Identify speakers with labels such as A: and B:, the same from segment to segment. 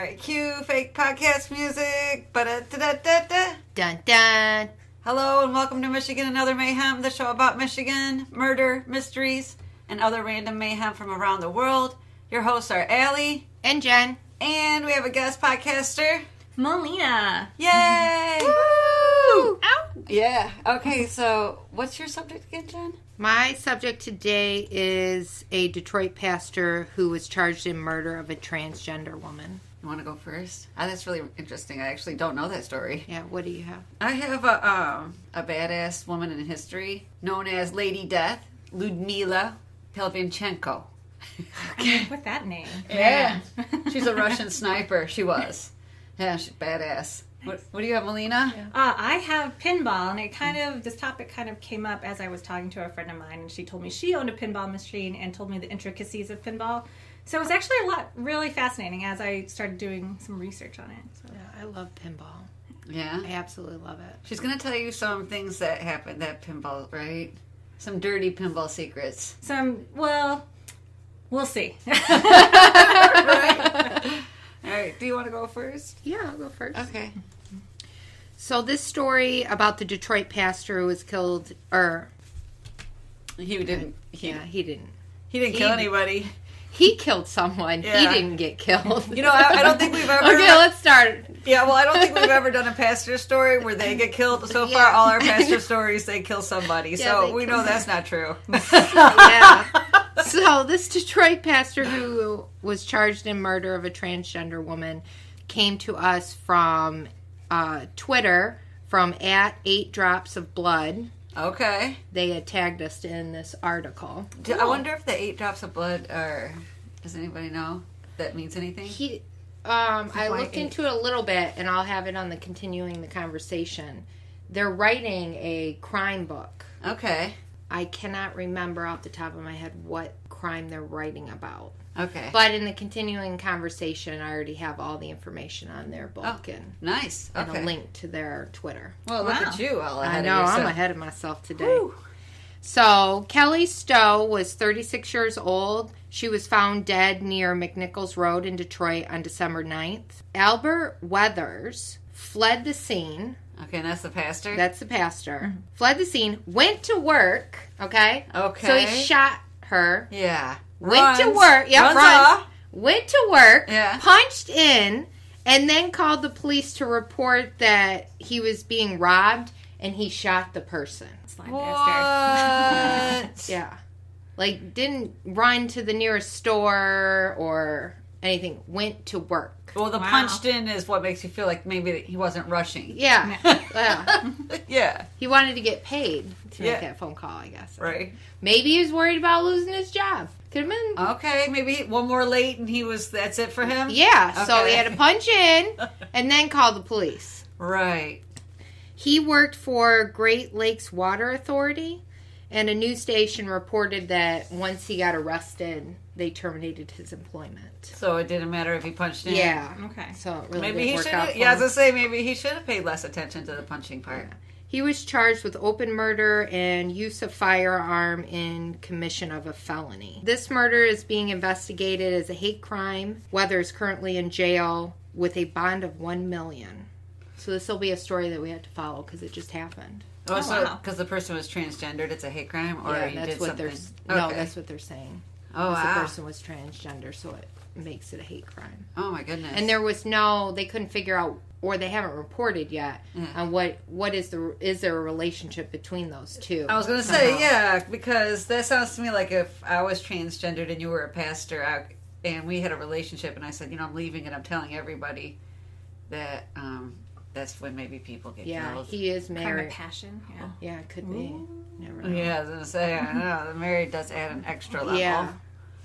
A: All right, cue fake podcast music. Ba-da-da-da-da-da.
B: Dun dun.
A: Hello and welcome to Michigan and Other Mayhem, the show about Michigan, murder, mysteries, and other random mayhem from around the world. Your hosts are Allie,
B: And Jen.
A: and we have a guest podcaster.
C: Melina.
A: Yay!
B: Woo!
C: Ow.
A: Yeah. Okay, so what's your subject again, Jen?
B: My subject today is a Detroit pastor who was charged in murder of a transgender woman.
A: You want to go first? Ah, that's really interesting. I actually don't know that story.
B: Yeah, what do you have?
A: I have a um, a badass woman in history known as Lady Death, Ludmila Pelvinchenko.
C: With that name.
A: Yeah. She's a Russian sniper. She was. Yeah, she's badass. What, what do you have, Melina?
C: Uh, I have pinball, and it kind of this topic kind of came up as I was talking to a friend of mine, and she told me she owned a pinball machine and told me the intricacies of pinball. So it was actually a lot really fascinating as I started doing some research on it. So.
B: Yeah, I love pinball.
A: Yeah.
B: I absolutely love it.
A: She's going to tell you some things that happened at pinball, right? Some dirty pinball secrets.
C: Some well, we'll see.
A: right? All right. Do you want to go first?
B: Yeah, I'll go first.
A: Okay.
B: So this story about the Detroit pastor who was killed, or
A: He didn't. He,
B: yeah, he didn't.
A: he didn't kill
B: He-
A: anybody.
B: He killed someone.
A: Yeah.
B: He didn't get killed.
A: You know, I, I don't think we've ever.
B: okay, let's start.
A: Yeah, well, I don't think we've ever done a pastor story where they get killed. So far, all our pastor stories, they kill somebody.
B: Yeah,
A: so we know that's not true.
B: yeah. So this Detroit pastor who was charged in murder of a transgender woman came to us from uh, Twitter from at eight drops of blood.
A: Okay.
B: They had tagged us in this article.
A: Do- I wonder if the eight drops of blood are. Does anybody know that means anything?
B: He, um, I looked
C: eight?
B: into it a little bit, and I'll have it on the continuing the conversation. They're writing a crime book.
A: Okay.
B: I cannot remember off the top of my head what crime they're writing about.
A: Okay.
B: But in the continuing conversation, I already have all the information on their book
A: Oh,
B: and,
A: nice.
B: and
A: Okay.
B: a link to their Twitter.
A: Well, look at you all
B: I know,
A: of
B: I'm ahead of myself today.
A: Whew.
B: So, Kelly Stough was 36 years old. She was found dead near McNichols Road in Detroit on December 9th. Albert Weathers fled the scene.
A: Okay, and that's the pastor.
B: That's the pastor. Mm-hmm. Fled the scene, went to work, okay?
A: okay.
B: So he shot her,
A: Yeah.
B: Went to work. Yeah,
A: Runs
B: went to work,
A: Yeah.
B: punched in, and then called the police to report that he was being robbed and he shot the person.
C: Slime bastard.
A: What?
B: Yeah. Like, didn't run to the nearest store or anything, went to work.
A: Well, the
C: Wow.
A: punched in is what makes you feel like maybe he wasn't rushing.
B: Yeah. yeah.
A: yeah.
B: He wanted to get paid to make that phone call, I guess.
A: Right.
B: Maybe he was worried about losing his job. Could have been.
A: Okay, maybe one more late and he was. That's it for him.
B: Yeah, so he had to punch in and then call the police.
A: Right.
B: He worked for Great Lakes Water Authority, and a news station reported that once he got arrested, they terminated his employment.
A: So it didn't matter if he punched in.
B: Yeah.
C: Okay.
B: So it really
A: Maybe
B: didn't
A: he should.
B: out
A: have
B: for
A: Yeah, I was gonna say maybe he should have paid less attention to the punching part.
B: He was charged with open murder and use of firearm in commission of a felony. This murder is being investigated as a hate crime. Weather is currently in jail with a bond of one million. So this will be a story that we have to follow because it just happened.
A: Oh,
C: Oh,
A: so
C: wow.
A: because the person was transgendered, it's a hate crime, or
B: yeah,
A: you
B: that's
A: did
B: what
A: something.
B: they're no, that's what they're saying.
A: oh wow.
B: The person was transgender, so it makes it a hate crime.
A: Oh my goodness.
B: And there was no, they couldn't figure out, or they haven't reported yet,
A: Yeah.
B: on what what is the is there a relationship between those two?
A: I was gonna say
B: Uh-huh.
A: yeah, because that sounds to me like if I was transgendered and you were a pastor, I, and we had a relationship, and I said, you know, I'm leaving, and I'm telling everybody that um, that's when maybe people get
B: Yeah,
A: killed.
B: he is
C: Crime of
B: married.
C: passion. Yeah.
B: Yeah, it could be. Never know.
A: yeah, I was gonna say, I know the married does add an extra level.
B: Yeah.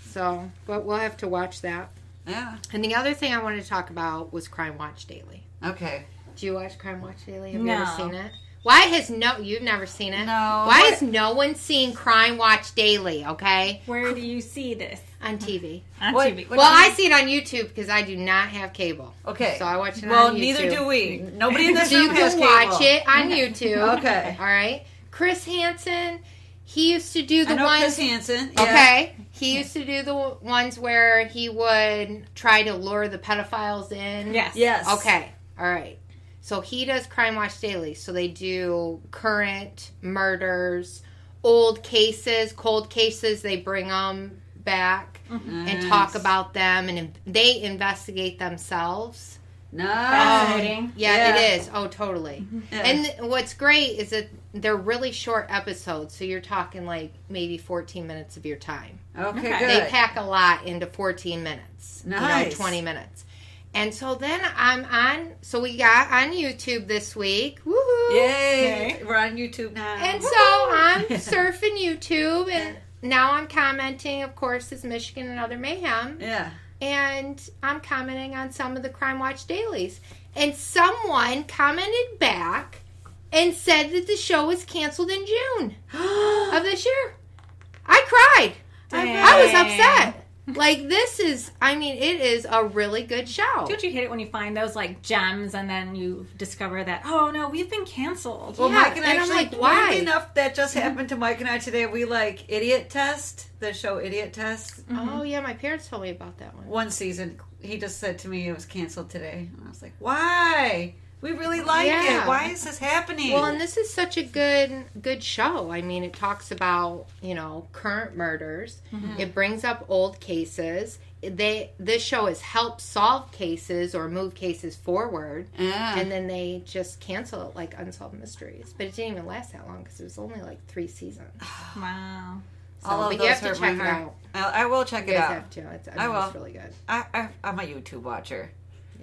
B: So, but we'll have to watch that.
A: Yeah.
B: And the other thing I wanted to talk about was Crime Watch Daily.
A: Okay.
B: Do you watch Crime Watch Daily? Have you ever seen it? Why has no? You've never seen it?
A: No.
B: Why
A: What-
B: has no one seen Crime Watch Daily? Okay,
C: Where do you see this?
B: On TV.
C: On
A: What-
C: TV.
A: what-
B: Well, I see it on YouTube because I do not have cable.
A: Okay.
B: So I watch it
A: well,
B: on YouTube.
A: Well, neither do we. Nobody in this
B: So you
A: room has
B: can watch it on YouTube.
A: Okay.
B: All right. Chris Hansen he used to do
A: I
B: the
A: know
B: ones.
A: Chris Hansen. Yeah.
B: Okay, he used to do the ones where he would try to lure the pedophiles in.
C: Yes.
A: Yes.
B: Okay. All right. So he does Crime Watch Daily. So they do current murders, old cases, cold cases. They bring them back and mm-hmm.
A: talk
B: about them, and they investigate themselves.
A: Nice.
C: Fascinating.
B: Yeah,
A: Yeah.
B: it is. Oh, totally.
A: Yeah.
B: And what's great is that they're really short episodes. So you're talking like maybe 14 minutes of your time.
A: okay,
C: Okay.
A: good.
B: They pack a lot into 14 minutes. You know, 20 minutes. And so then I'm on, so we got on YouTube this week. Woohoo!
A: Yay!
C: Okay.
A: We're on YouTube now.
B: And so I'm surfing YouTube and now I'm commenting, of course, is Michigan and Other Mayhem.
A: yeah.
B: And I'm commenting on some of the Crime Watch dailies. And someone commented back and said that the show was canceled in June of this year. I cried. I was upset. Like this is, I mean, it is a really good show.
C: Don't you hate it when you find those like gems and then you discover that oh no we've been canceled?
A: Well,
B: Yeah,
A: Mike and I
B: and I'm
A: actually,
B: like, why?
A: weirdly enough, that just mm-hmm. happened to Mike and I today. We like Idiotest, the show Idiotest. Mm-hmm. Mm-hmm.
B: Oh yeah, my parents told me about that one.
A: One season, he just said to me it was canceled today. And I was like, why? We really like
B: Yeah.
A: it. Why is this happening?
B: Well, and this is such a good good show. I mean, it talks about you know current murders. Mm-hmm. It brings up old cases. They this show has helped solve cases or move cases forward,
A: yeah.
B: and then they just cancel it like unsolved mysteries. But it didn't even last that long because it was only like three seasons.
C: Wow.
B: So,
A: All of
B: but
A: those
B: you have to
A: hurt my
B: check it out.
A: I, I will check
B: You
A: it out.
B: have to. It's, I,
A: I
B: mean, it's
A: will.
B: really good.
A: I, I, I'm a YouTube watcher.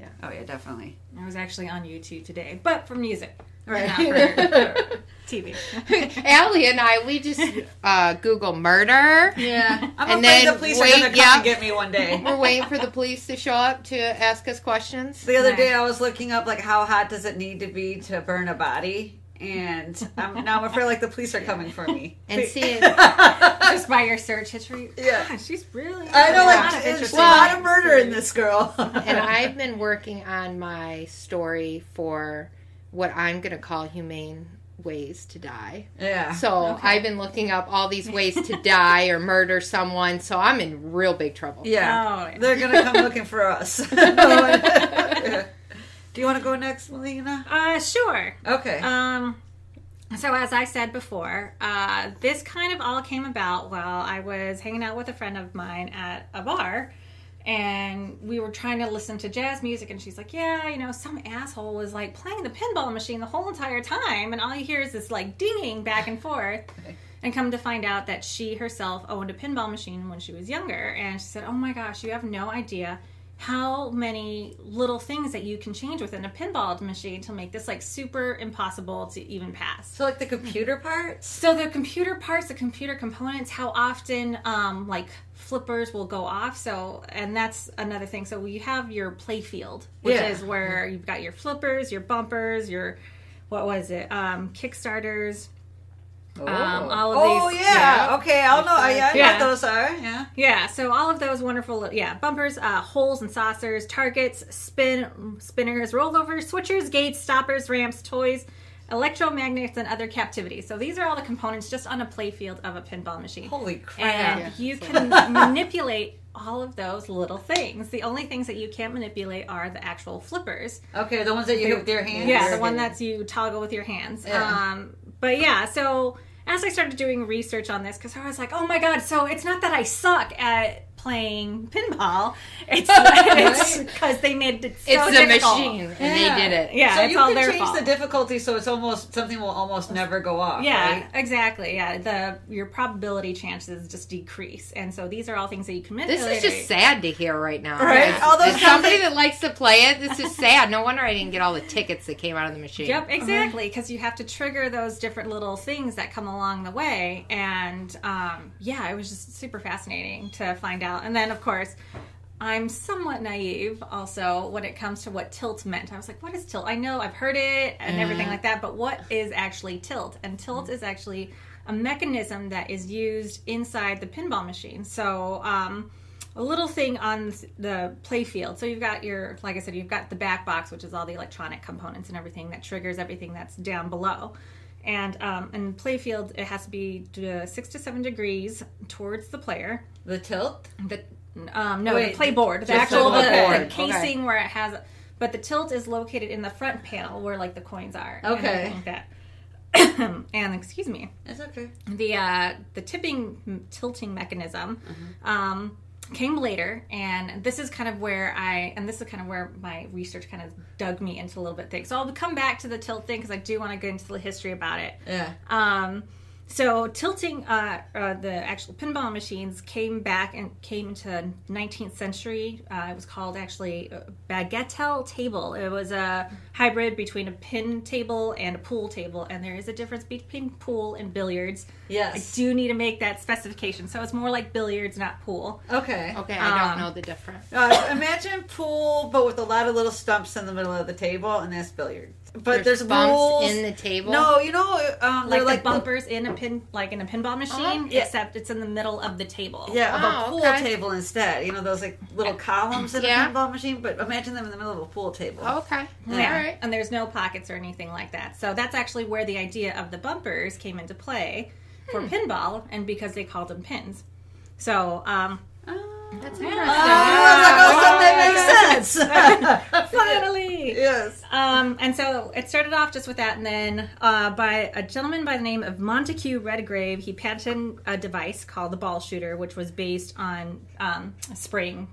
B: Yeah.
A: Oh yeah, definitely.
C: I was actually on YouTube today, but for music,
A: Right.
C: not for TV.
B: Allie and I, we just uh, Google murder.
A: Yeah. I'm
B: And
A: afraid
B: then
A: the police
B: wait,
A: are gonna come
B: yeah.
A: and get me one day.
B: We're waiting for the police to show up to ask us questions.
A: The other
C: Nice.
A: day I was looking up like how hot does it need to be to burn a body, and I'm, now I'm afraid like the police are coming for me.
B: And see it-
C: Just by your search history.
A: Yeah.
C: God, she's really.
A: I know,
C: a
A: like
C: lot of
A: there's
C: interesting
A: a lot of murder in this girl.
B: and I've been working on my story for what I'm going to call humane ways to die.
A: yeah.
B: So
C: Okay.
B: I've been looking up all these ways to die or murder someone. So I'm in real big trouble.
A: Yeah.
C: Oh, yeah.
A: They're gonna come looking for us. Do you want to go next, Melina?
C: Uh, sure.
A: Okay.
C: Um, so as I said before, uh, this kind of all came about while I was hanging out with a friend of mine at a bar, and we were trying to listen to jazz music, and she's like, "Yeah, you know, some asshole was like playing the pinball machine the whole entire time, and all you hear is this like dinging back and forth." And come to find out that she herself owned a pinball machine when she was younger, and she said, "Oh my gosh, you have no idea." How many little things that you can change within a pinball machine to make this like super impossible to even pass.
A: so like the computer parts.
C: So the computer parts, the computer components, how often um, like flippers will go off. So and that's another thing. So you have your play field, which
A: Yeah.
C: is where you've got your flippers, your bumpers, your what was it, um, kickstarters. Um, all of
A: oh
C: these-
A: yeah.
C: yeah.
A: Okay, I'll know. I, I know
C: Yeah.
A: what those are. Yeah.
C: Yeah, so all of those wonderful, yeah, bumpers, uh, holes and saucers, targets, spin, spinners, rollovers, switchers, gates, stoppers, ramps, toys, electromagnets, and other captivity. So these are all the components just on a playfield of a pinball machine.
A: Holy crap.
C: and
B: Yeah.
C: you can manipulate all of those little things. The only things that you can't manipulate are the actual flippers.
A: Okay, the ones that you hit with your hands.
C: Yeah, the one that's you toggle with your hands.
A: Yeah.
C: Um, but yeah, so as I started doing research on this, because I was like, oh my god, so it's not that I suck at playing pinball. It's it's because they made it so
B: It's the
C: difficult.
B: machine, and
A: Yeah.
B: they did it.
C: Yeah,
A: so
C: it's
A: you
C: all
A: can
C: their
A: change
C: fault.
A: the difficulty so it's almost something will almost never go off.
C: Yeah,
A: right?
C: exactly. Yeah, the your probability chances just decrease, and so these are all things that you can
B: This is just sad to hear right now.
A: Right?
B: As-
A: All those
B: somebody that likes to play it, this is sad. No wonder I didn't get all the tickets that came out of the machine.
C: Yep, exactly. Because you have to trigger those different little things that come along the way. And um, yeah, it was just super fascinating to find out. And then, of course, I'm somewhat naive also when it comes to what tilt meant. I was like, what is tilt? I know I've heard it and everything like that, but what is actually tilt? And tilt is actually a mechanism that is used inside the pinball machine. So, um, a little thing on the play field. So you've got your, like I said, you've got the back box, which is all the electronic components and everything that triggers everything that's down below. And um, in playfield, it has to be uh, six to seven degrees towards the player.
A: The tilt.
C: The um, no,
A: Wait,
C: the play board, the actual
A: the
C: the,
A: board.
C: the casing where it has. But the tilt is located in the front panel where like the coins are.
A: Okay.
C: everything like that. and excuse me,
A: That's okay.
C: the uh, the tipping tilting mechanism um, came later, and this is kind of where I and this is kind of where my research kind of dug me into a little bit thing. So I'll come back to the tilt thing because I do want to get into the history about it.
A: Yeah.
C: Um, so tilting uh, uh, the actual pinball machines came back and came into 19th century. Uh, it was called actually a bagatelle table. It was a hybrid between a pin table and a pool table, and there is a difference between pool and billiards.
A: Yes, I
C: do need to make that specification. So it's more like billiards, not pool.
A: Okay.
B: Okay, I don't
C: Um,
B: know the difference.
A: Uh, imagine pool, but with a lot of little stumps in the middle of the table, and that's billiard. But there's,
B: bumps
A: rules.
B: in the table.
A: No, you know, um,
C: Like,
A: they're
C: the
A: like
C: bumpers in a pin, like in a pinball machine,
A: Yeah.
C: except it's in the middle of the table.
A: Yeah, of
B: Oh,
A: a pool
B: okay.
A: table instead. You know those like little columns in
B: Yeah.
A: a pinball machine, but imagine them in the middle of a pool table.
B: Okay.
C: Yeah.
B: All right.
C: And there's no pockets or anything like that. So that's actually where the idea of the bumpers came into play for
B: Hmm.
C: pinball and because they called them pins. So, um,
B: That's
A: Oh,
B: interesting.
A: I was like, oh, so that makes sense.
C: finally!
A: yes.
C: Um, and so it started off just with that, and then uh, by a gentleman by the name of Montague Redgrave, he patented a device called the ball shooter, which was based on um, spring,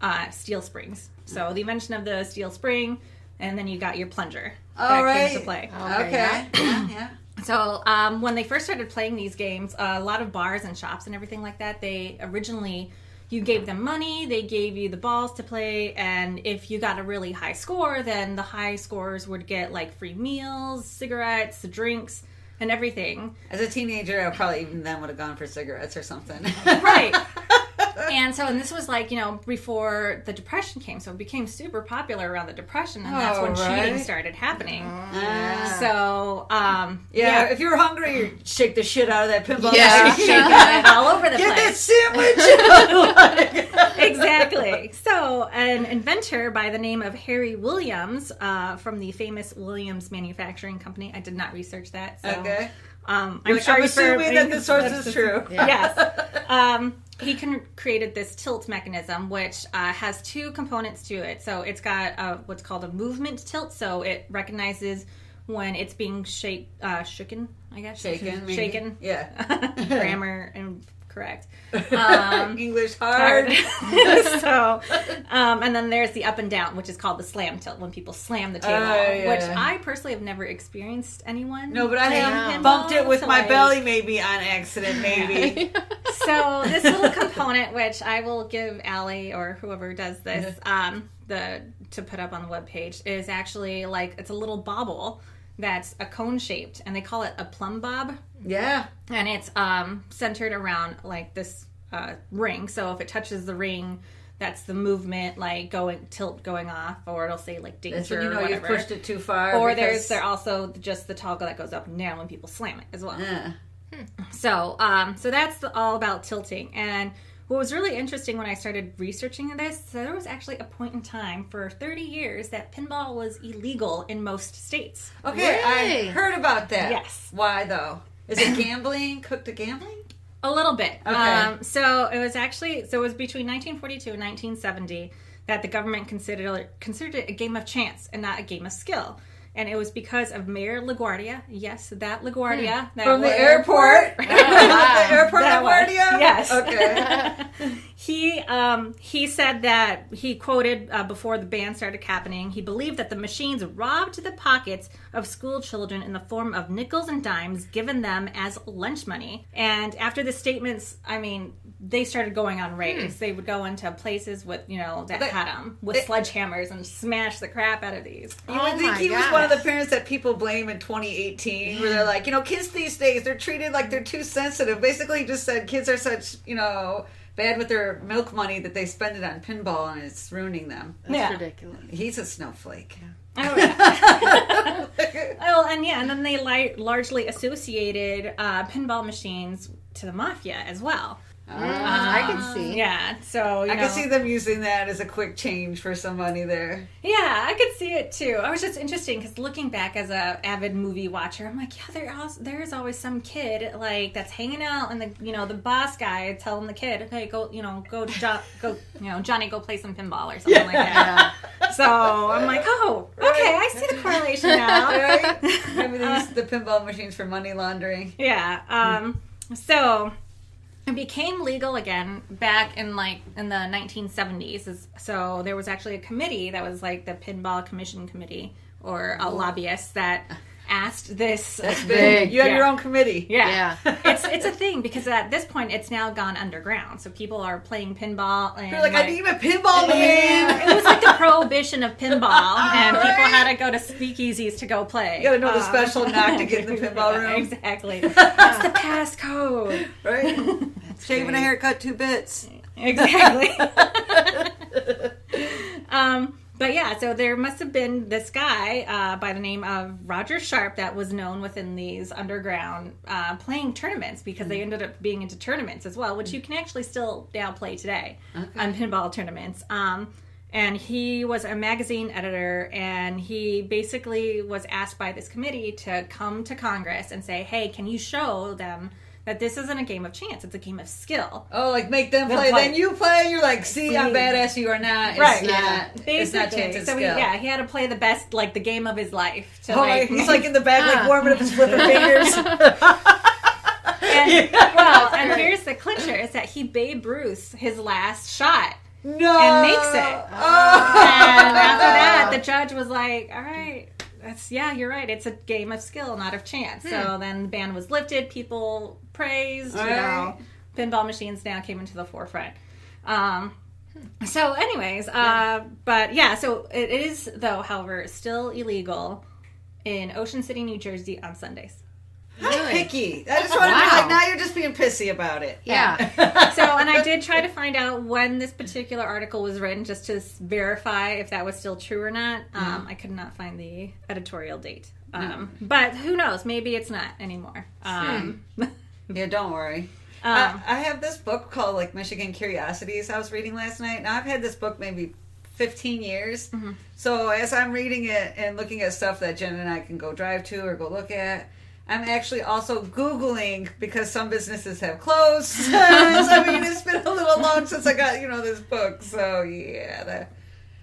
C: uh, steel springs. So the invention of the steel spring, and then you got your plunger that
A: All
C: came
A: right.
C: into play.
A: Okay.
B: yeah.
A: Yeah. yeah.
C: So um, when they first started playing these games, a lot of bars and shops and everything like that, they originally you gave them money, they gave you the balls to play, and if you got a really high score, then the high scorers would get like free meals, cigarettes, drinks, and everything.
A: As a teenager, I probably even then would have gone for cigarettes or something.
C: Right. and so, and this was like, you know, before the Depression came. So it became super popular around the Depression, and that's
A: Oh,
C: when
A: right.
C: cheating started happening.
A: Ah.
C: So, um,
A: yeah, if you're hungry, you shake the shit out of that pinball
B: Yeah.
A: machine.
C: shaking it all over the
A: Get
C: place.
A: that sandwich.
C: exactly. So, an inventor by the name of Harry Williams uh, from the famous Williams Manufacturing Company. I did not research that. So,
A: okay.
C: Um, I'm
A: I'm
C: sorry for
A: assuming that the source is true.
C: Yes. Um, he can, created this tilt mechanism, which uh, has two components to it. So it's got uh, what's called a movement tilt. So it recognizes when it's being shake, uh, shaken, I guess.
A: Shaken.
C: Shaken.
A: Yeah.
C: Grammar and correct. Um,
A: English hard.
C: so, um, and then there's the up and down, which is called the slam tilt when people slam the table,
A: Oh, yeah.
C: which I personally have never experienced anyone.
A: No, but I have bumped it with
C: so,
A: my
C: like-
A: belly maybe on accident, maybe.
C: So this little component, which I will give Allie or whoever does this, um, the to put up on the webpage, is actually like it's a little bobble that's a cone shaped, and they call it a plumb bob,
A: yeah.
C: and it's um, centered around like this uh, ring. So if it touches the ring. That's the movement, like going tilt going off, or it'll say like danger
A: That's when you know you've pushed it too far.
C: or
A: because-
C: there's there also just the toggle that goes up and down when people slam it as well.
A: Yeah.
C: So, um, so that's the, all about tilting. And what was really interesting when I started researching this, so there was actually a point in time for 30 years that pinball was illegal in most states.
A: Okay, I heard about that.
C: Yes.
A: Why though? Is it gambling? Cooked to gambling?
C: A little bit.
A: Okay.
C: Um, so it was actually so it was between 1942 and 1970 that the government considered considered it a game of chance and not a game of skill. And it was because of Mayor LaGuardia. Yes, that LaGuardia. That
A: From the
C: was-
A: airport? the airport
C: That one.
A: LaGuardia?
C: Yes.
A: Okay.
C: he um, he said that he quoted uh, before the ban started happening. He believed that the machines robbed the pockets of school children in the form of nickels and dimes given them as lunch money. And after the statements, I mean, they started going on raids. They would go into places with you know that
A: They-
C: had them with
A: they-
C: sledgehammers and smash the crap out of these.
A: You would
B: Oh
A: think
B: my
A: he was one of the parents that people blame in 2018, where they're like, you know, kids these days, they're treated like they're too sensitive. Basically, just said kids are such, you know, bad with their milk money that they spend it on pinball and it's ruining them.
B: That's
C: Yeah.
B: ridiculous.
A: He's a snowflake.
C: Oh, yeah. Oh, and yeah, and then they li- largely associated uh, pinball machines to the mafia as well.
B: I can see.
C: Yeah, so you
A: I
C: know,
A: can see them using that as a quick change for some money there.
C: Yeah, I could see it too. I was just interesting because looking back as a avid movie watcher, I'm like, yeah, there else, there is always some kid like that's hanging out, and the you know the boss guy telling the kid, okay, go you know go jo- go you know Johnny go play some pinball or something like that. So I'm like, oh, okay, I see the correlation now.
A: Right? Maybe they use the pinball machines for money laundering.
C: Yeah. Um, so it became legal again back in like in the 1970s. So there was actually a committee that was like the Pinball Commission Committee or a lobbyist that asked this.
B: That's big.
A: You have
C: Yeah.
A: your own committee.
C: Yeah.
B: Yeah.
C: it's it's a thing because at this point it's now gone underground. So people are playing pinball and
A: You're like, I need a pinball man.
C: it was like the prohibition of pinball, and people had to go to speakeasies to go play.
A: You gotta know the
C: Um,
A: special knock to get in the pinball room.
C: Exactly. That's the passcode.
A: Right? Shaving a haircut, two bits.
C: Exactly. um, but yeah, so there must have been this guy uh, by the name of Roger Sharpe that was known within these underground uh, playing tournaments because they ended up being into tournaments as well, which you can actually still now play today on pinball tournaments. Um, and he was a magazine editor, and he basically was asked by this committee to come to Congress and say, "Hey, can you show them?" That this isn't a game of chance; it's a game of skill.
A: Oh, like make them play,
C: play.
A: then you play. You're like, see, I'm badass. You are not. It's
C: Right,
A: not.
C: yeah.
A: It's not chance and
C: so he, yeah, he had to play the best, like the game of his life. To,
A: Oh,
C: like,
A: he's like in the back, like warming up his flipping fingers.
C: and, well, and here's the clincher: is that he Babe Ruth his last shot,
A: no,
C: And makes it.
A: Oh.
C: and after that, the judge was like, "All right." That's yeah, you're right. It's a game of skill, not of chance. So hmm. then the ban was lifted. People praised. You
A: All
C: know, pinball machines now came into the forefront. Um, so, anyways, uh, but yeah, so it is though, however, still illegal in Ocean City, New Jersey on Sundays.
A: How picky. I just want to be like, now you're just being pissy about it.
B: Yeah.
C: So, and I did try to find out when this particular article was written just to verify if that was still true or not. Um, I could not find the editorial date. Um, But who knows? Maybe it's not anymore. Um,
A: Yeah, don't worry.
C: um,
A: I, I have this book called like Michigan Curiosities. I was reading last night. Now I've had this book maybe 15 years.
C: Mm-hmm.
A: So as I'm reading it and looking at stuff that Jen and I can go drive to or go look at, I'm actually also Googling because some businesses have closed. so, I mean, it's been a little long since I got, you know, this book. So yeah, that,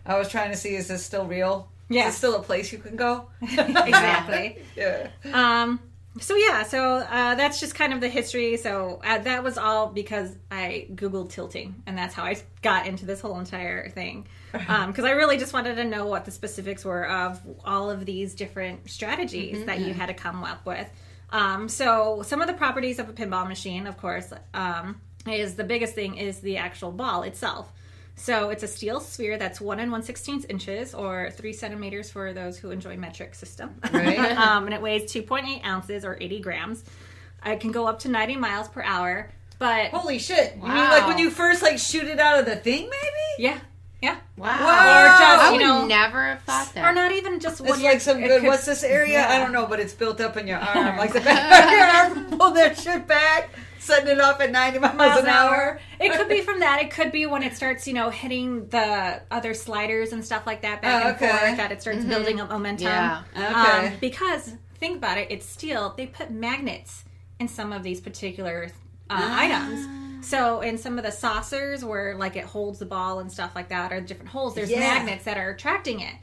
A: I was trying to see is this still real?
C: Yeah.
A: Is still a place you can go?
C: exactly.
A: yeah.
C: Um, so yeah, so uh, that's just kind of the history. So uh, that was all because I googled tilting, and that's how I got into this whole entire thing. Because I really just wanted to know what the specifics were of all of these different strategies that you had to come up with. Um, so some of the properties of a pinball machine, of course, um, is the biggest thing is the actual ball itself. So it's a steel sphere that's one and one sixteenth inches, or three centimeters for those who enjoy metric system.
A: Right.
C: um, and it weighs two point eight ounces or eighty grams. It can go up to ninety miles per hour, but
A: Holy shit! You mean
B: Wow.
A: like when you first like shoot it out of the thing, maybe?
C: yeah, yeah,
B: Wow.
A: Wow.
C: or just
B: I
C: you
B: would
C: know,
B: never have thought that.
C: or not even just
A: It's
C: when
A: like
C: you're-
A: some good.
C: could-
A: What's this area?
C: Yeah.
A: I don't know, but it's built up in your arm, like the back of your arm. Pull that shit back, setting it off at ninety miles,
C: miles
A: an hour.
C: It could be from that. It could be when it starts, you know, hitting the other sliders and stuff like that back
A: Oh,
C: and forth. That it starts building up momentum.
B: Yeah.
A: Okay.
C: Um, because think about it, it's steel. They put magnets in some of these particular uh,
A: Ah.
C: items. So in some of the saucers where like it holds the ball and stuff like that, or the different holes, there's
A: Yeah.
C: magnets that are attracting it.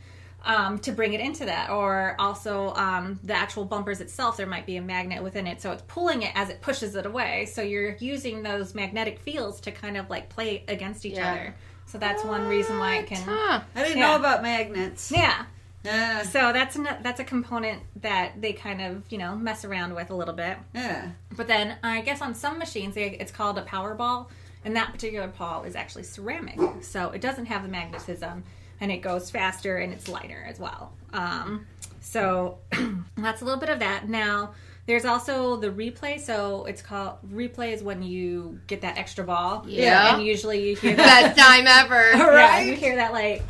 C: Um, to bring it into that, or also um, the actual bumpers itself, there might be a magnet within it, so it's pulling it as it pushes it away. So you're using those magnetic fields to kind of like play against each
B: Yeah.
C: other. So that's one reason why it can.
B: Huh.
A: I didn't
C: Yeah.
A: know about magnets.
C: Yeah,
A: Yeah.
C: so that's an, that's a component that they kind of you know mess around with a little bit.
A: yeah.
C: But then I guess on some machines they, it's called a power ball, and that particular ball is actually ceramic, so it doesn't have the magnetism, and it goes faster and it's lighter as well. Um, so that's a little bit of that. Now there's also the replay. So it's called replay is when you get that extra ball.
B: Yeah.
C: and usually you hear that.
B: Best time ever.
C: yeah,
A: Right?
C: you hear that like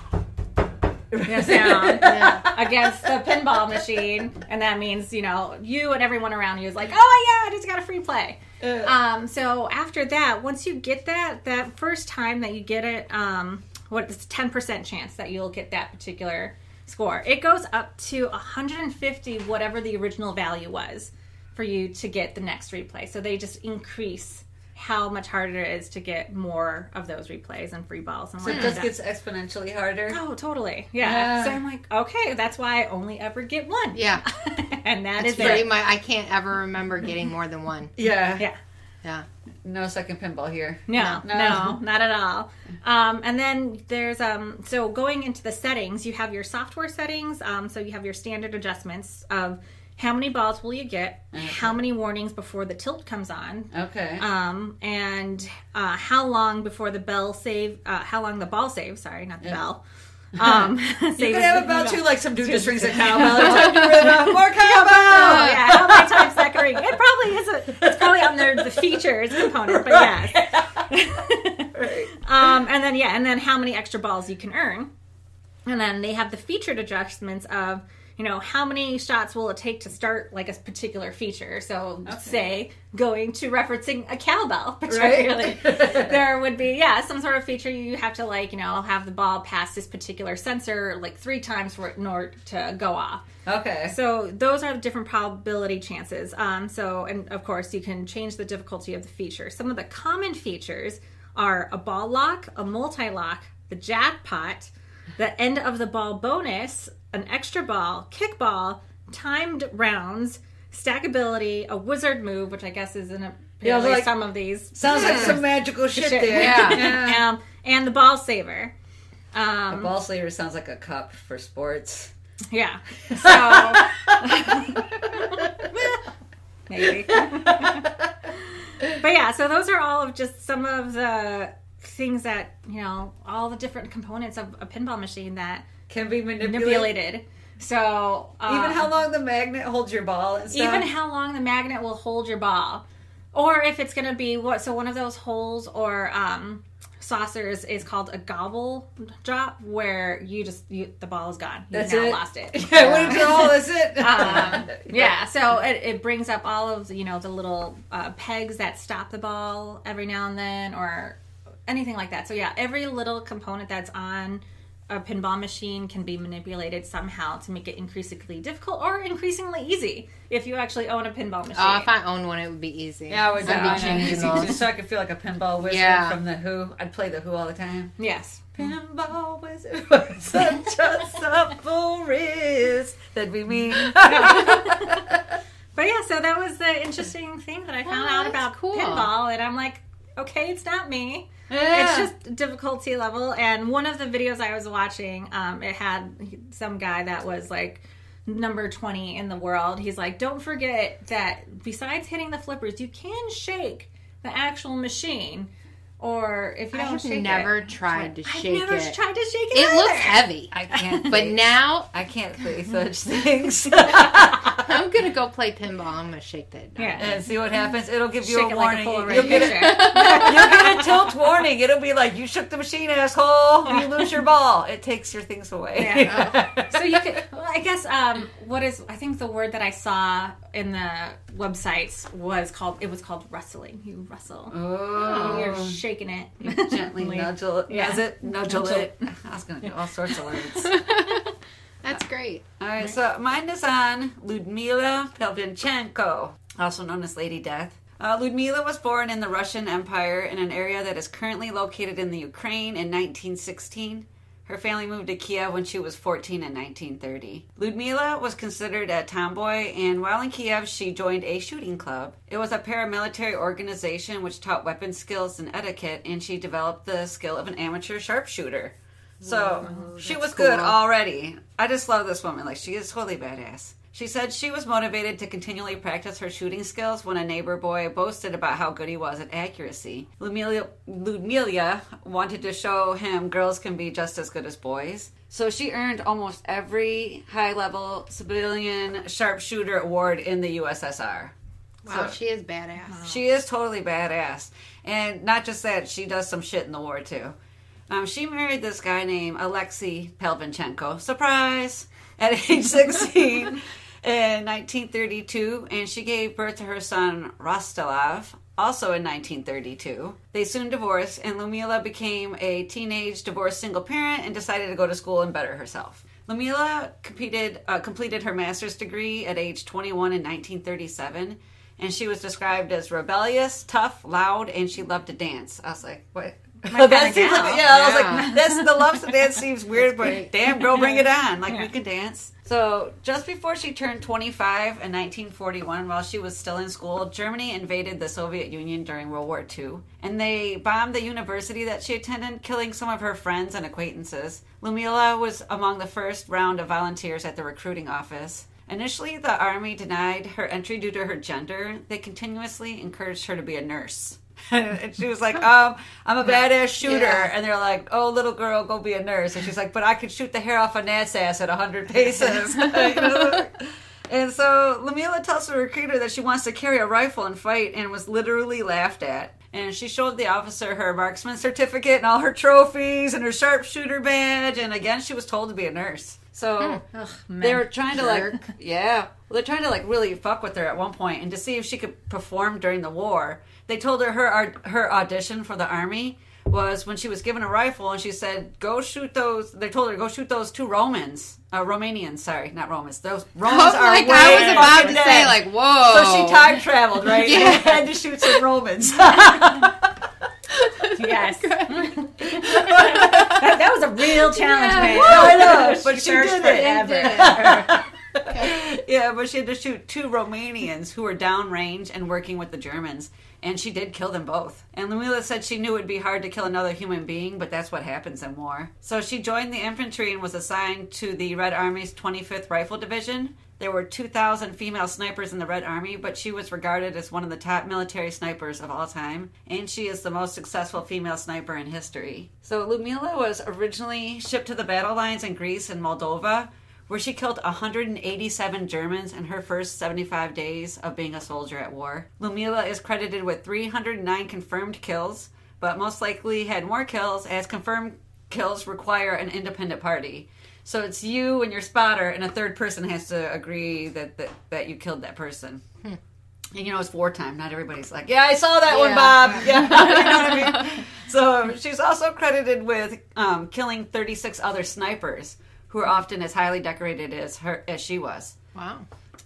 C: sound
B: Yeah.
C: against the pinball machine, and that means you know you and everyone around you is like, oh yeah, I just got a free play. Um, so after that, once you get that, that first time that you get it, um, what it's ten percent chance that you'll get that particular score. It goes up to 150, whatever the original value was, for you to get the next replay. So they just increase how much harder it is to get more of those replays and free balls and
A: So it just
C: that.
A: gets exponentially harder.
C: Oh, totally. Yeah.
A: Yeah.
C: So I'm like, okay, that's why I only ever get one.
B: Yeah.
C: and that
B: It's
C: is
B: pretty
C: it.
B: much. I can't ever remember getting more than one.
A: Yeah.
C: Yeah.
B: Yeah.
A: No second pinball here.
C: No,
A: No.
C: no, not at all. Um, and then there's um, so going into the settings, you have your software settings. Um, so you have your standard adjustments of how many balls will you get, how many warnings before the tilt comes on,
A: Okay.
C: um, and uh, how long before the bell save, uh, how long the ball saves. Sorry, not the bell. Um,
A: you could have about two, like some dude just rings a cowbell. It's time to rid of more cowbell.
C: Oh yeah, how many times that can ring? It probably is. A, it's probably on the, the features component, but yes. um, and then yeah, and then how many extra balls you can earn, and then they have the featured adjustments of you know how many shots will it take to start like a particular feature. So say going to referencing a cowbell, particularly, there would be yeah some sort of feature you have to like you know have the ball pass this particular sensor like three times for it in order to go off.
A: Okay.
C: So those are the different probability chances. Um, so, and of course, you can change the difficulty of the feature. Some of the common features are a ball lock, a multi lock, the jackpot, the end of the ball bonus, an extra ball, kickball, timed rounds, stackability, a wizard move, which I guess is in a,
A: Yeah,
C: apparently
A: like-
C: some of these.
A: Sounds like some magical shit,
C: Shit.
A: there.
B: Yeah.
C: um, and the ball saver. Um,
A: Ball slayer sounds like a cup for sports.
C: Yeah. So maybe. but yeah, so those are all of just some of the things that, you know, all the different components of a pinball machine that
A: Can be manipulated.
C: manipulated. So uh,
A: Even how long the magnet holds your ball
C: even how long the magnet will hold your ball. Or if it's gonna be what so one of those holes or um saucers is called a gobble drop where you just you, the ball is gone. You've
A: That's it?
C: lost it.
A: Yeah, what is all is it?
C: um, yeah so it, it brings up all of you know the little uh, pegs that stop the ball every now and then or anything like that so yeah every little component that's on a pinball machine can be manipulated somehow to make it increasingly difficult or increasingly easy if you actually own a pinball oh, machine
B: Oh, if I owned one, it would be easy.
A: Yeah, I would
B: I'd be
A: do
B: changing
A: it. So I could feel like a pinball wizard
B: Yeah.
A: from the Who. I'd play the Who all the time.
C: yes
A: Pinball wizard with such a supple wrist. That'd be me.
C: but yeah so that was the interesting thing that i found
B: Oh,
C: out about
B: cool.
C: pinball and i'm like okay it's not me
A: Yeah.
C: It's just difficulty level. And one of the videos I was watching, um, it had some guy that was like number 20 in the world. He's like, don't forget that besides hitting the flippers, you can shake the actual machine. Or if you
B: I
C: don't
B: have
C: shake
B: never
C: it,
B: tried to
C: I've
B: shake
C: never
B: it.
C: tried to shake it.
B: It looks heavy.
A: I can't.
B: But now
A: I can't face such things.
B: I'm gonna go play pinball. I'm gonna shake that. down.
C: Yeah.
A: and see what happens. It'll give you
C: Shake
A: a
C: it like a
A: warning. You'll get a, you'll get a tilt warning. It'll be like you shook the machine, asshole. You lose your ball. It takes your things away.
C: Yeah. so you could well i guess um what is i think the word that i saw in the websites was called it was called rustling you rustle
A: Oh.
C: you're shaking it
A: Gently nudge it,
C: Yeah.
A: nudge it, nudge
C: Nudge
A: it. I was gonna do all sorts of words.
B: That's great.
A: All right, so mine is on Ludmila Pelvinchenko, also known as Lady Death. Uh, Ludmila was born in the Russian Empire in an area that is currently located in the Ukraine in 1916. Her family moved to Kiev when she was 14 in 1930. Ludmila was considered a tomboy, and while in Kiev, she joined a shooting club. It was a paramilitary organization which taught weapon skills and etiquette, and she developed the skill of an amateur sharpshooter. So she was good already. I just love this woman. Like she is totally badass. She said she was motivated to continually practice her shooting skills when a neighbor boy boasted about how good he was at accuracy. Ludmila wanted to show him girls can be just as good as boys. So she earned almost every high level civilian sharpshooter award in the USSR.
B: Wow,
A: So-
B: she is badass.
A: she is totally badass. And not just that, she does some shit in the war too. Um, she married this guy named Alexei Pelvinchenko. Surprise! At age 16 in 1932, and she gave birth to her son Rostilov, also in 1932. They soon divorced, and Lumila became a teenage divorced single parent and decided to go to school and better herself. Lumila competed, uh, completed her master's degree at age 21 in 1937, and she was described as rebellious, tough, loud, and she loved to dance. I was like, what?
C: My
A: that seems like, yeah, I was like, that's the love to dance seems weird, but damn, girl, bring it on. Like,
C: Yeah.
A: we can dance. So, just before she turned 25 in 1941, while she was still in school, Germany invaded the Soviet Union during World War II. And they bombed the university that she attended, killing some of her friends and acquaintances. Lumila was among the first round of volunteers at the recruiting office. Initially, the army denied her entry due to her gender. They continuously encouraged her to be a nurse. and she was like, um, I'm a badass shooter.
B: Yeah.
A: And they're like, oh, little girl, go be a nurse. And she's like, but I could shoot the hair off a gnat's ass at 100 paces. You know? And so Lamila tells the recruiter that she wants to carry a rifle and fight and was literally laughed at. And she showed the officer her marksman certificate and all her trophies and her sharpshooter badge. And again, she was told to be a nurse. So they were trying to like, yeah, well, they're trying to like really fuck with her at one point and to see if she could perform during the war. They told her her her audition for the army was when she was given a rifle and she said, "Go shoot those." They told her, "Go shoot those two Romans, uh, Romanians. Sorry, not Romans. Those Romans
B: Oh,
A: are
B: like
A: way
B: I was about
A: fucking
B: to say, like, whoa.
A: So she time traveled, right?
B: Yeah.
A: And had to shoot some Romans.
C: Yes. that, that was a real challenge,
B: Yeah.
C: man.
A: I know, but she
C: searched
A: did it.
C: forever.
A: Yeah, but she had to shoot two Romanians who were downrange and working with the Germans, and she did kill them both. And Lumila said she knew it would be hard to kill another human being, but that's what happens in war. So she joined the infantry and was assigned to the Red Army's 25th Rifle Division. There were 2,000 female snipers in the Red Army, but she was regarded as one of the top military snipers of all time, and she is the most successful female sniper in history. So Lumila was originally shipped to the battle lines in Greece and Moldova, where she killed 187 Germans in her first 75 days of being a soldier at war. Lumila is credited with 309 confirmed kills, but most likely had more kills as confirmed kills require an independent party. So it's you and your spotter, and a third person has to agree that that, that you killed that person. And you know, it's wartime. Not everybody's like, yeah, I saw that one, Bob. Yeah, you know what I mean? So she's also credited with um, killing 36 other snipers who are often as highly decorated as her as she was.
B: Wow.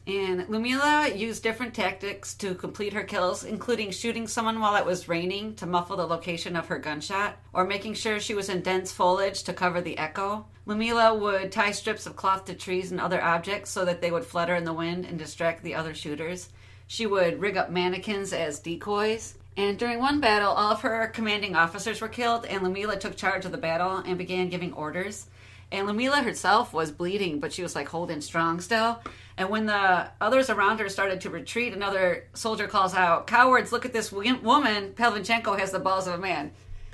A: And Lumila used different tactics to complete her kills, including shooting someone while it was raining to muffle the location of her gunshot, or making sure she was in dense foliage to cover the echo. Lumila would tie strips of cloth to trees and other objects so that they would flutter in the wind and distract the other shooters. She would rig up mannequins as decoys. And during one battle, all of her commanding officers were killed, and Lumila took charge of the battle and began giving orders. And Lumila herself was bleeding, but she was like holding strong still. And when the others around her started to retreat, another soldier calls out, Cowards, look at this wo- woman. Pelvinchenko has the balls of a man.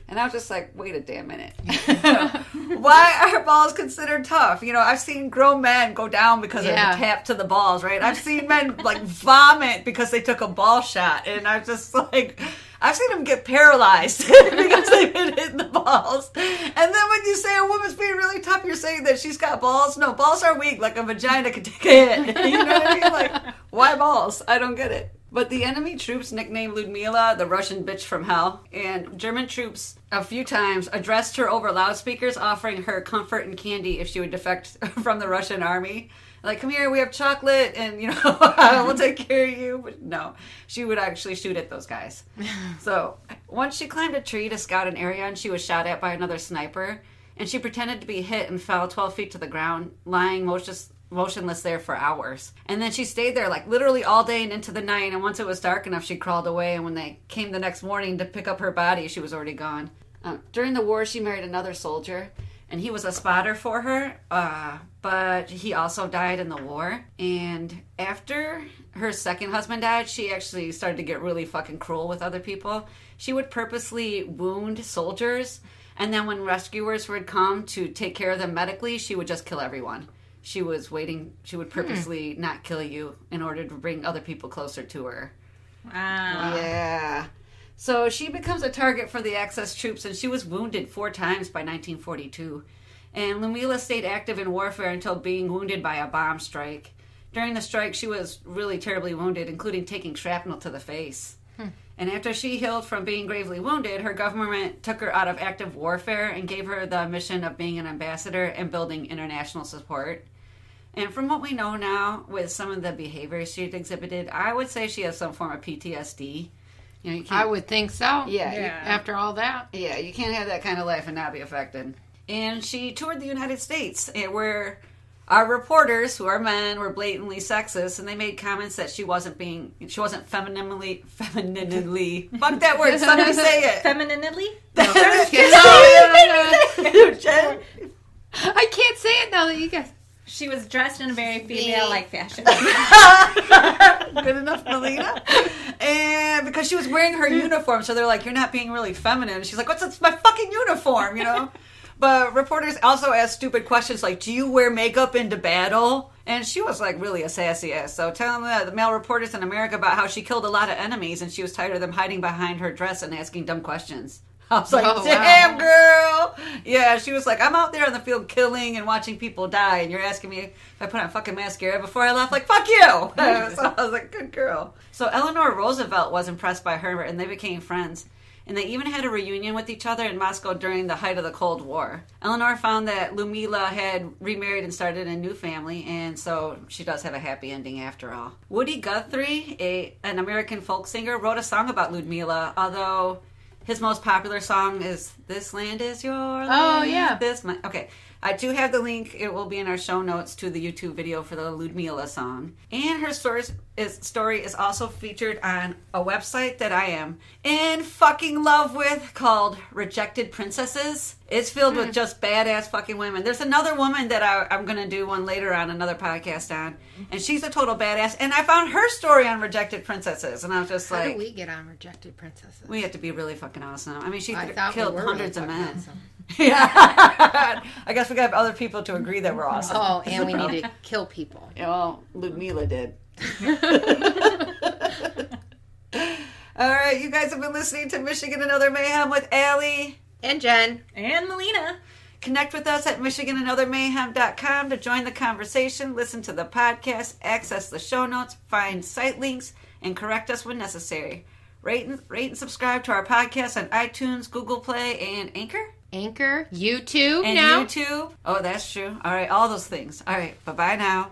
A: And I was just like, wait a damn minute. Why are balls considered tough? You know, I've seen grown men go down because
B: Yeah.
A: of a tap to the balls, right? I've seen men like vomit because they took a ball shot. And I'm just like, I've seen them get paralyzed because they've been hitting the balls. And then when you say a woman's being really tough, you're saying that she's got balls. No, balls are weak, like a vagina could take a hit. You know what I mean? Like, why balls? I don't get it. But the enemy troops nicknamed Ludmila the Russian bitch from hell, and German troops a few times addressed her over loudspeakers, offering her comfort and candy if she would defect from the Russian army. Like, come here, we have chocolate, and you know, we'll take care of you. But no, she would actually shoot at those guys. so once she climbed a tree to scout an area, and she was shot at by another sniper, and she pretended to be hit and fell 12 feet to the ground, lying motionless motionless there for hours. And then she stayed there like literally all day and into the night. And once it was dark enough, she crawled away. And when they came the next morning to pick up her body, she was already gone. Uh, during the war, she married another soldier. And he was a spotter for her, uh, but he also died in the war. And after her second husband died, she actually started to get really fucking cruel with other people. She would purposely wound soldiers, and then when rescuers would come to take care of them medically, she would just kill everyone she was waiting she would hmm. purposely not kill you in order to bring other people closer to her
C: Wow.
A: yeah So she becomes a target for the Axis troops, and she was wounded four times by 1942. And Lumila stayed active in warfare until being wounded by a bomb strike. During the strike, she was really terribly wounded, including taking shrapnel to the face. Hmm. And after she healed from being gravely wounded, her government took her out of active warfare and gave her the mission of being an ambassador and building international support. And from what we know now, with some of the behaviors she exhibited, I would say she has some form of PTSD. You know, you can't,
B: I would think so.
A: Yeah, you-
C: Yeah.
B: After all that.
A: yeah, you can't have that kind of life and not be affected. And she toured the United States, eh, where our reporters, who are men, were blatantly sexist, and they made comments that she wasn't being, she wasn't femininely, femininely. fuck that word. Somebody say it.
C: Femininely?
A: Jen?
B: I can't say it now that you guys.
C: She was dressed in a very female-like fashion.
A: Good enough, Melina. And because she was wearing her uniform, so they're like, "You're not being really feminine." She's like, "What's it's my fucking uniform?" You know. But reporters also asked stupid questions like, "Do you wear makeup into battle?" And she was like really a sassy ass. So telling the, the male reporters in America about how she killed a lot of enemies and she was tired of them hiding behind her dress and asking dumb questions. I was like,
B: Oh, wow.
A: damn, girl. Yeah, she was like, I'm out there on the field killing and watching people die, and you're asking me if I put on fucking mascara before I left. Like, fuck you. so I was like, good girl. So Eleanor Roosevelt was impressed by her, and they became friends. And they even had a reunion with each other in Moscow during the height of the Cold War. Eleanor found that Ludmila had remarried and started a new family, and so she does have a happy ending after all. Woody Guthrie, a, an American folk singer, wrote a song about Ludmila, although his most popular song is "This Land Is Your oh, Land."
B: Oh, yeah.
A: this my okay. I do have the link. It will be in our show notes to the YouTube video for the Ludmila song. And her stories is story is also featured on a website that I am in fucking love with called Rejected Princesses. It's filled with hmm. just badass fucking women. There's another woman that I, I'm gonna do one later on another podcast on, mm-hmm. and she's a total badass. And I found her story on Rejected Princesses, and I was just
B: How
A: like,
B: do we get on rejected princesses?
A: we have to be really fucking awesome. I mean, she
B: I thought we
A: killed hundreds
B: really
A: of men.
B: awesome.
A: Yeah. I guess we got other people to agree that we're awesome.
B: Oh, and we need to kill people.
A: Yeah, well, Ludmila did. All right, you guys have been listening to Michigan and Other Mayhem with Allie.
B: And Jen.
C: and Melina.
A: Connect with us at MichiganandOtherMayhem.com to join the conversation, listen to the podcast, access the show notes, find site links, and correct us when necessary. Rate and, rate and subscribe to our podcast on iTunes, Google Play, and Anchor.
B: Anchor. YouTube
A: And
B: now.
A: YouTube. Oh, that's true. All right, all those things. All right, bye bye now.